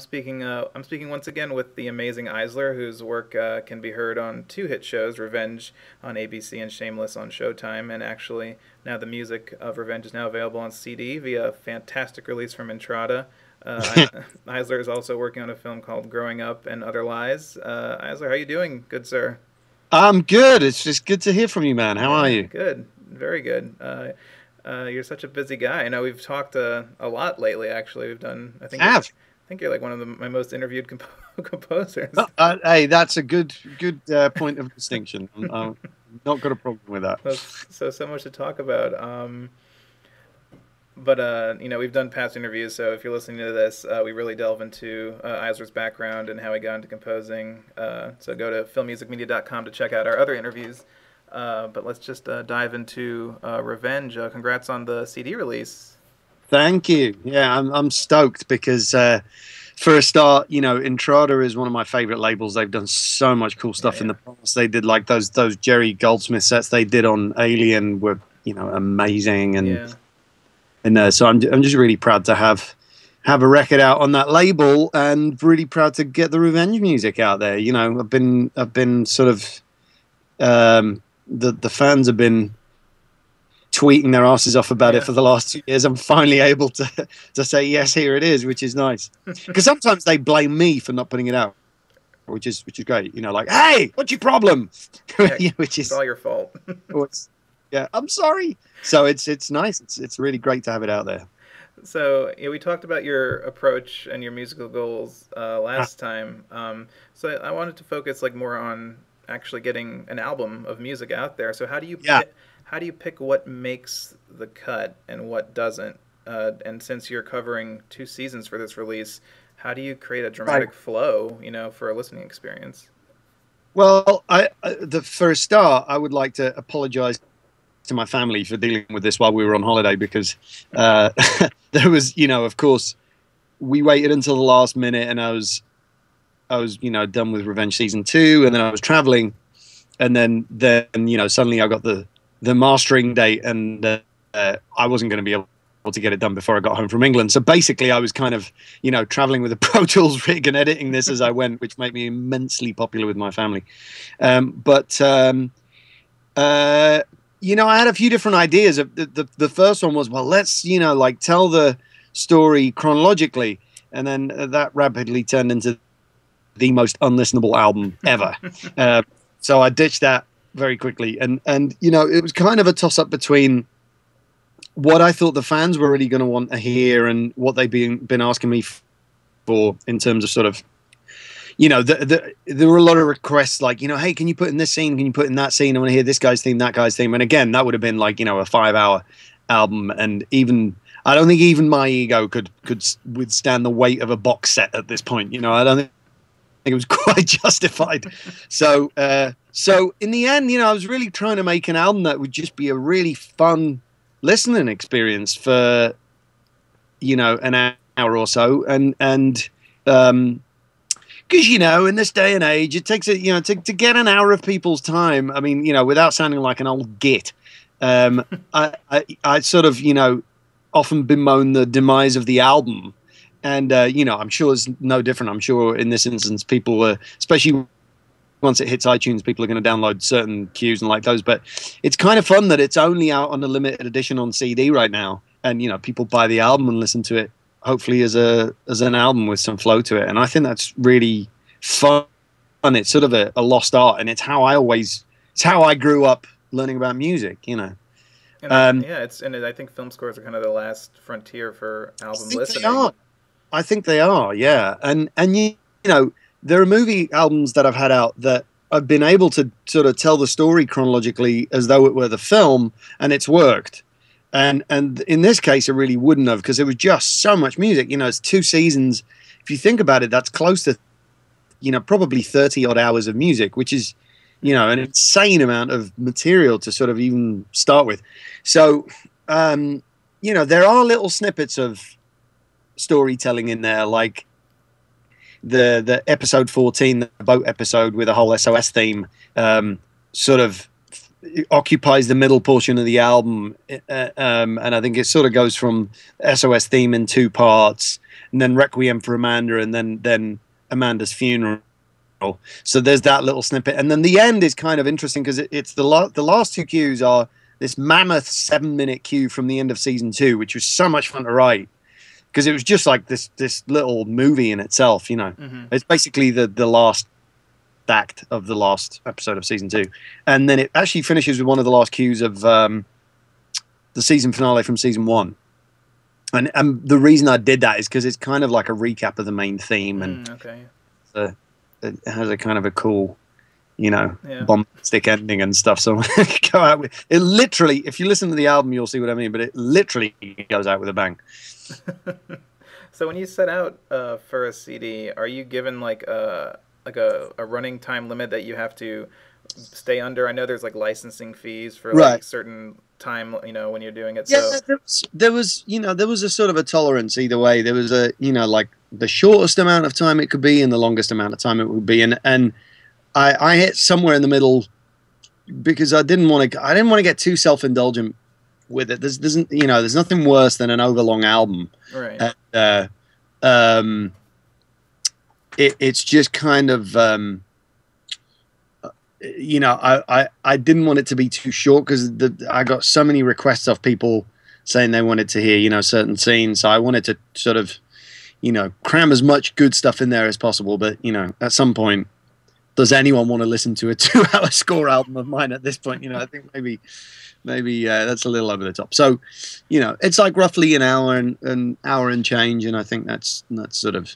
I'm speaking. Uh, I'm speaking once again with the amazing Eisler, whose work uh, can be heard on two hit shows: Revenge on ABC and Shameless on Showtime. And actually, now the music of Revenge is now available on CD via a fantastic release from Intrada. Uh, Eisler is also working on a film called Growing Up and Other Lies. Uh, Eisler, how are you doing, good sir? I'm good. It's just good to hear from you, man. How are you? Good, very good. Uh, uh, you're such a busy guy. I know we've talked uh, a lot lately. Actually, we've done. I think. Have. I think you're like one of the, my most interviewed comp- composers. Uh, uh, hey, that's a good good uh, point of distinction. I'm, I'm not got a problem with that. So, so so much to talk about. Um, but uh, you know, we've done past interviews, so if you're listening to this, uh, we really delve into uh, Eisler's background and how he got into composing. Uh, so go to filmmusicmedia.com to check out our other interviews. Uh, but let's just uh, dive into uh, Revenge. Uh, congrats on the CD release. Thank you. Yeah, I'm I'm stoked because uh, for a start, you know, Intrada is one of my favorite labels. They've done so much cool stuff Yeah, in the past. They did like those those Jerry Goldsmith sets they did on Alien were you know amazing and Yeah. and uh, so I'm I'm just really proud to have have a record out on that label and really proud to get the revenge music out there. You know, I've been I've been sort of um, the the fans have been tweeting their asses off about Yeah. it for the last two years. I'm finally able to to say yes, here it is, which is nice. Because sometimes they blame me for not putting it out. Which is which is great, you know. Like, hey, what's your problem? Yeah, which is all your fault. yeah. I'm sorry. So it's it's nice. It's it's really great to have it out there. So yeah, we talked about your approach and your musical goals uh, last time. Um, so I, wanted to focus like more on actually getting an album of music out there. So how do you Yeah. How do you pick what makes the cut and what doesn't? Uh, and since you're covering two seasons for this release, how do you create a dramatic flow, you know, for a listening experience? Well, I, I the for a start, I would like to apologise to my family for dealing with this while we were on holiday because uh, there was, you know, of course, we waited until the last minute, and I was, I was, you know, done with Revenge season two, and then I was traveling, and then then you know suddenly I got the the mastering date, and uh, uh, I wasn't going to be able to get it done before I got home from England. So basically, I was kind of, you know, traveling with a Pro Tools rig and editing this as I went, which made me immensely popular with my family. Um, but um, uh, you know, I had a few different ideas. The, the the first one was, well, let's you know, like tell the story chronologically, and then uh, that rapidly turned into the most unlistenable album ever. uh, so I ditched that very quickly, and and you know, it was kind of a toss up between what I thought the fans were really going to want to hear and what they've been been asking me for in terms of sort of you know, the, the, there were a lot of requests like, you know, hey, can you put in this scene? Can you put in that scene? I want to hear this guy's theme, that guy's theme. And again, that would have been like, you know, a five hour album. And even, I don't think even my ego could, could withstand the weight of a box set at this point. You know, I don't it was quite justified. So, uh, so in the end, you know, I was really trying to make an album that would just be a really fun listening experience for, you know, an hour or so. And, and, um, because you know in this day and age it takes a you know to, to get an hour of people's time i mean you know without sounding like an old git um I, I i sort of you know often bemoan the demise of the album and uh, you know i'm sure it's no different. I'm sure in this instance people uh, especially once it hits itunes people are going to download certain cues and like those. But it's kind of fun that it's only out on a limited edition on cd right now. And you know people buy the album and listen to it hopefully as a as an album with some flow to it. And i think that's really fun. It's sort of a, a lost art and it's how i always it's how i grew up learning about music you know? Um, yeah, it's and I think film scores are kind of the last frontier for album listening. I think they are yeah. And and you, you know there are movie albums that i've had out that i've been able to sort of tell the story chronologically as though it were the film and it's worked. And and in this case it really wouldn't have because it was just so much music. You know it's two seasons. If you think about it that's close to you know probably 30 odd hours of music which is you know an insane amount of material to sort of even start with. So um you know there are little snippets of storytelling in there like the the episode 14 the boat episode with a whole sos theme um sort of occupies the middle portion of the album, uh, um, and I think it sort of goes from SOS theme in two parts, and then Requiem for Amanda, and then then Amanda's funeral. So there's that little snippet, and then the end is kind of interesting because it, it's the la- the last two cues are this mammoth seven minute cue from the end of season two, which was so much fun to write because it was just like this this little movie in itself. You know, Mhm. it's basically the the last act of the last episode of season two, and then it actually finishes with one of the last cues of um, the season finale from season one. And and the reason I did that is because it's kind of like a recap of the main theme, and Mm, okay. it has a kind of a cool, you know, Yeah. bombastic ending and stuff. So go out with it. Literally, if you listen to the album, you'll see what I mean. But it literally goes out with a bang. so when you set out uh, for a CD, are you given like a like a, a running time limit that you have to stay under? I know there's like licensing fees for like Right. certain time, you know, when you're doing it. Yeah, So there was, there was, you know, there was a sort of a tolerance either way. There was a, you know, like the shortest amount of time it could be and the longest amount of time it would be, and and I I hit somewhere in the middle because I didn't want to I didn't want to get too self indulgent with it. There's there's you know there's nothing worse than an overlong album. right. And, uh, um, it, it's just kind of um, uh, you know I, I I didn't want it to be too short because I got so many requests of people saying they wanted to hear you know certain scenes. So I wanted to sort of you know cram as much good stuff in there as possible. But you know at some point. Does anyone want to listen to a two-hour score album of mine at this point? You know, I think maybe, maybe uh, that's a little over the top. So, you know, it's like roughly an hour and an hour and change, and I think that's that's sort of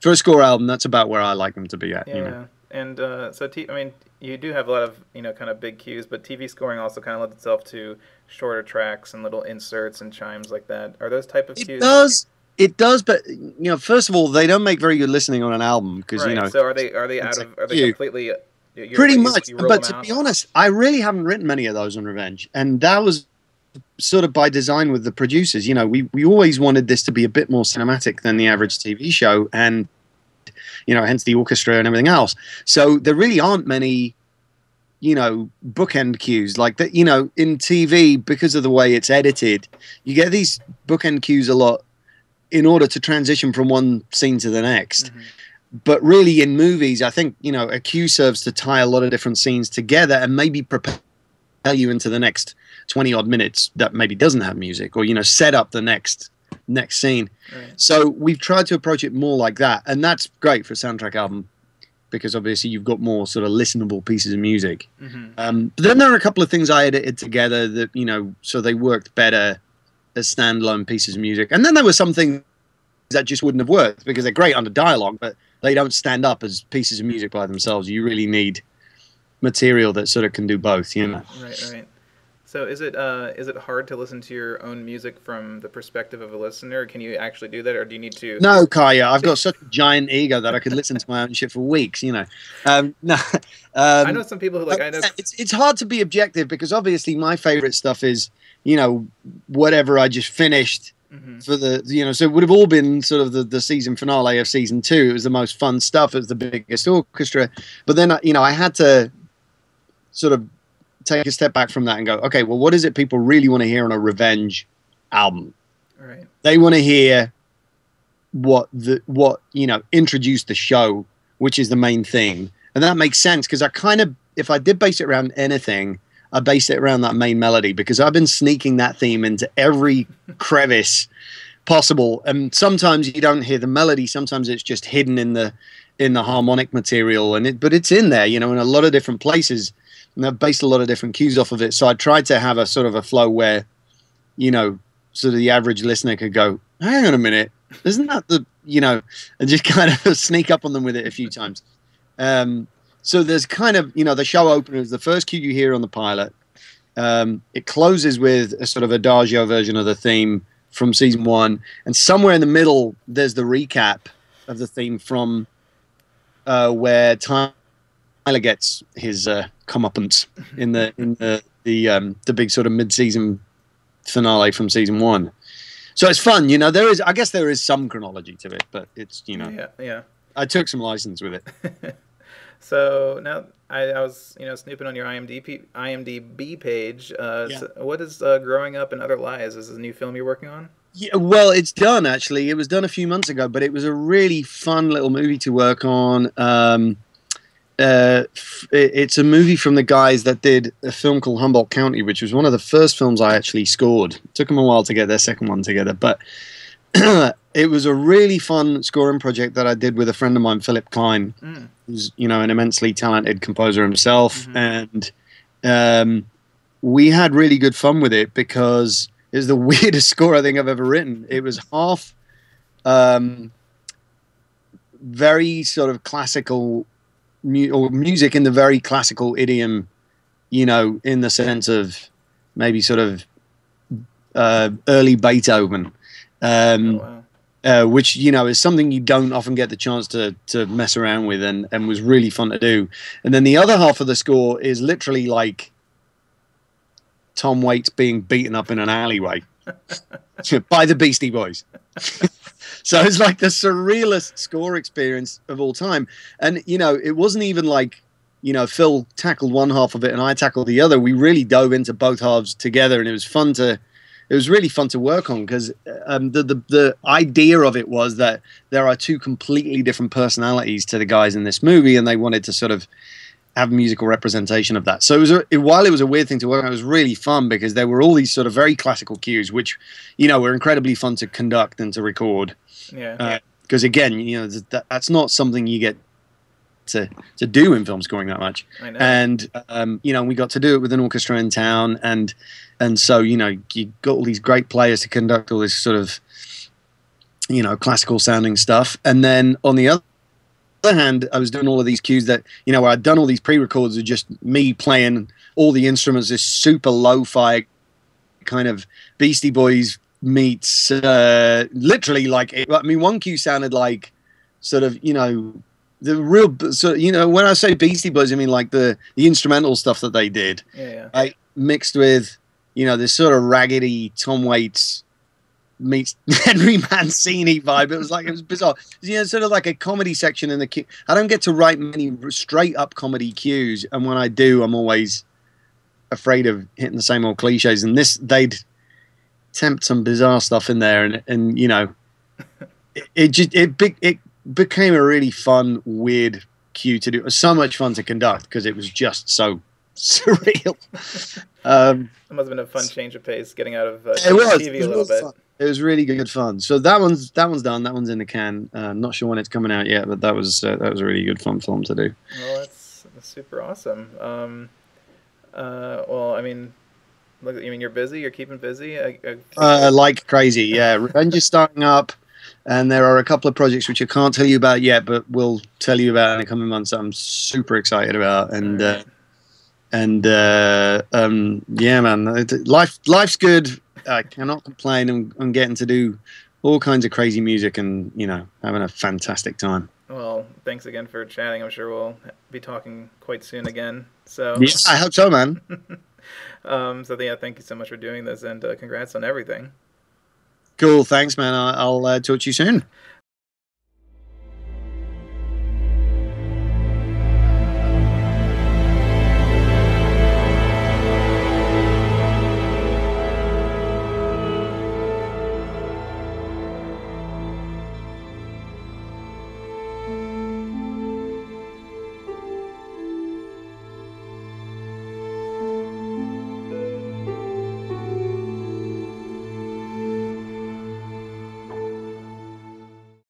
for a score album. That's about where I like them to be at. Yeah, You know, and uh, so t- I mean, you do have a lot of you know kind of big cues, but TV scoring also kind of lends itself to shorter tracks and little inserts and chimes like that. Are those type of it cues? does, it does, but you know, first of all, they don't make very good listening on an album because Right. you know, so are they are they out of are they completely? you're- pretty much. you But to out? be honest, I really haven't written many of those on Revenge, and that was sort of by design with the producers. You know, we we always wanted this to be a bit more cinematic than the average TV show, and you know, hence the orchestra and everything else. So there really aren't many. You know, bookend cues like that. You know, in TV because of the way it's edited, you get these bookend cues a lot in order to transition from one scene to the next Mhm. but really in movies i think you know a cue serves to tie a lot of different scenes together and maybe propel you into the next 20 odd minutes that maybe doesn't have music or you know set up the next next scene Right. so we've tried to approach it more like that and that's great for a soundtrack album because obviously you've got more sort of listenable pieces of music Mhm. um, but then there are a couple of things I edited together that you know, so they worked better as standalone pieces of music. And then there were some things that just wouldn't have worked because they're great under dialogue, but they don't stand up as pieces of music by themselves. You really need material that sort of can do both. You know, Right, right. So is it uh, is it hard to listen to your own music from the perspective of a listener? Can you actually do that, or do you need to? no, Kaya, I've got such a giant ego that I could listen to my own shit for weeks. You know, um, no. Um, I know some people who like I know. it's it's hard to be objective because obviously my favorite stuff is you know whatever I just finished Mhm. for the you know so it would have all been sort of the, the season finale of season two it was the most fun stuff it was the biggest orchestra but then you know i had to sort of take a step back from that and go okay well what is it people really want to hear on a revenge album Right. they want to hear what the what you know introduced the show which is the main thing and that makes sense because i kind of if i did base it around anything i base it around that main melody because i've been sneaking that theme into every crevice possible. And sometimes you don't hear the melody sometimes it's just hidden in the in the harmonic material and it but it's in there you know in a lot of different places. And i've based a lot of different cues off of it. So i tried to have a sort of a flow where you know sort of the average listener could go hang on a minute. Isn't that the you know and just kind of sneak up on them with it a few times. Um so there's kind of you know the show opener is the first cue you hear on the pilot. Um it closes with a sort of adagio version of the theme from season one. And somewhere in the middle there's the recap of the theme from uh where tyler gets his uh comeuppance in the in the the um the big sort of mid-season finale from season one. So it's fun you know there is i guess there is some chronology to it but it's you know. Yeah, yeah. i took some license with it so now I, I was you know snooping on your IMDb IMDb page. Uh, Yeah. so what is uh, growing up and other lies? Is this a new film you're working on? Yeah, well, it's done actually. It was done a few months ago, but it was a really fun little movie to work on. Um, uh, f- it's a movie from the guys that did a film called Humboldt County, which was one of the first films I actually scored. took them a while to get their second one together, but it was a really fun scoring project that I did with a friend of mine, Philip Klein, Mm. who's you know an immensely talented composer himself, Mhm. and um, we had really good fun with it because it was the weirdest score I think I've ever written. It was half um, very sort of classical mu- or music in the very classical idiom, you know, in the sense of maybe sort of uh, early Beethoven. Um, oh, wow. Uh, which you know is something you don't often get the chance to to mess around with, and and was really fun to do. And then the other half of the score is literally like Tom Waits being beaten up in an alleyway by the Beastie Boys. so it's like the surrealist score experience of all time, and you know it wasn't even like. You know, Phil tackled one half of it and I tackled the other. We really dove into both halves together, and it was fun to it was really fun to work on because um, the, the the idea of it was that there are two completely different personalities to the guys in this movie, and they wanted to sort of have musical representation of that. So it was a, it, while it was a weird thing to work on, it was really fun because there were all these sort of very classical cues, which you know were incredibly fun to conduct and to record. Yeah. Because again, you know that, that's not something you get to to do in film scoring that much I know. and um, you know we got to do it with an orchestra in town and and so you know you got all these great players to conduct all this sort of you know classical sounding stuff and then on the other hand i was doing all of these cues that you know i'd done all these pre-records of just me playing all the instruments this super lo-fi kind of beastie boys meets uh, literally like i mean one cue sounded like sort of you know the real so you know when I say Beastie Boys, I mean like the the instrumental stuff that they did, yeah, yeah. mixed with you know this sort of raggedy Tom Waits meets Henry Mancini vibe. It was like it was bizarre. You know, sort of like a comedy section in the cue. I don't get to write many straight up comedy cues, and when I do, I'm always afraid of hitting the same old cliches. And this, they'd tempt some bizarre stuff in there, and and you know, it, it just it it became a really fun, weird cue to do. It was so much fun to conduct because it was just so surreal. Um, It must have been a fun change of pace, getting out of uh, it was. TV it a little bit. fun. It was really good fun. So that one's that one's done. That one's in the can. Uh, not sure when it's coming out yet, but that was uh, that was a really good fun film to do. Well, that's, that's super awesome. Um, uh, well, I mean, look, you mean you're busy? You're keeping busy? I, I, Uh, like crazy, yeah. Revenge is starting up, and there are a couple of projects which I can't tell you about yet, but we'll tell you about in the coming months. that I'm super excited about, and uh, Alright. And uh, um, yeah, man, it- life life's good. I cannot complain. I'm, I'm getting to do all kinds of crazy music, and you know, having a fantastic time. well, thanks again for chatting. I'm sure we'll be talking quite soon again. So, Yes, I hope so, man. um, so yeah, thank you so much for doing this, and uh, congrats on everything. Cool. Thanks, man. I- I'll uh, talk to you soon.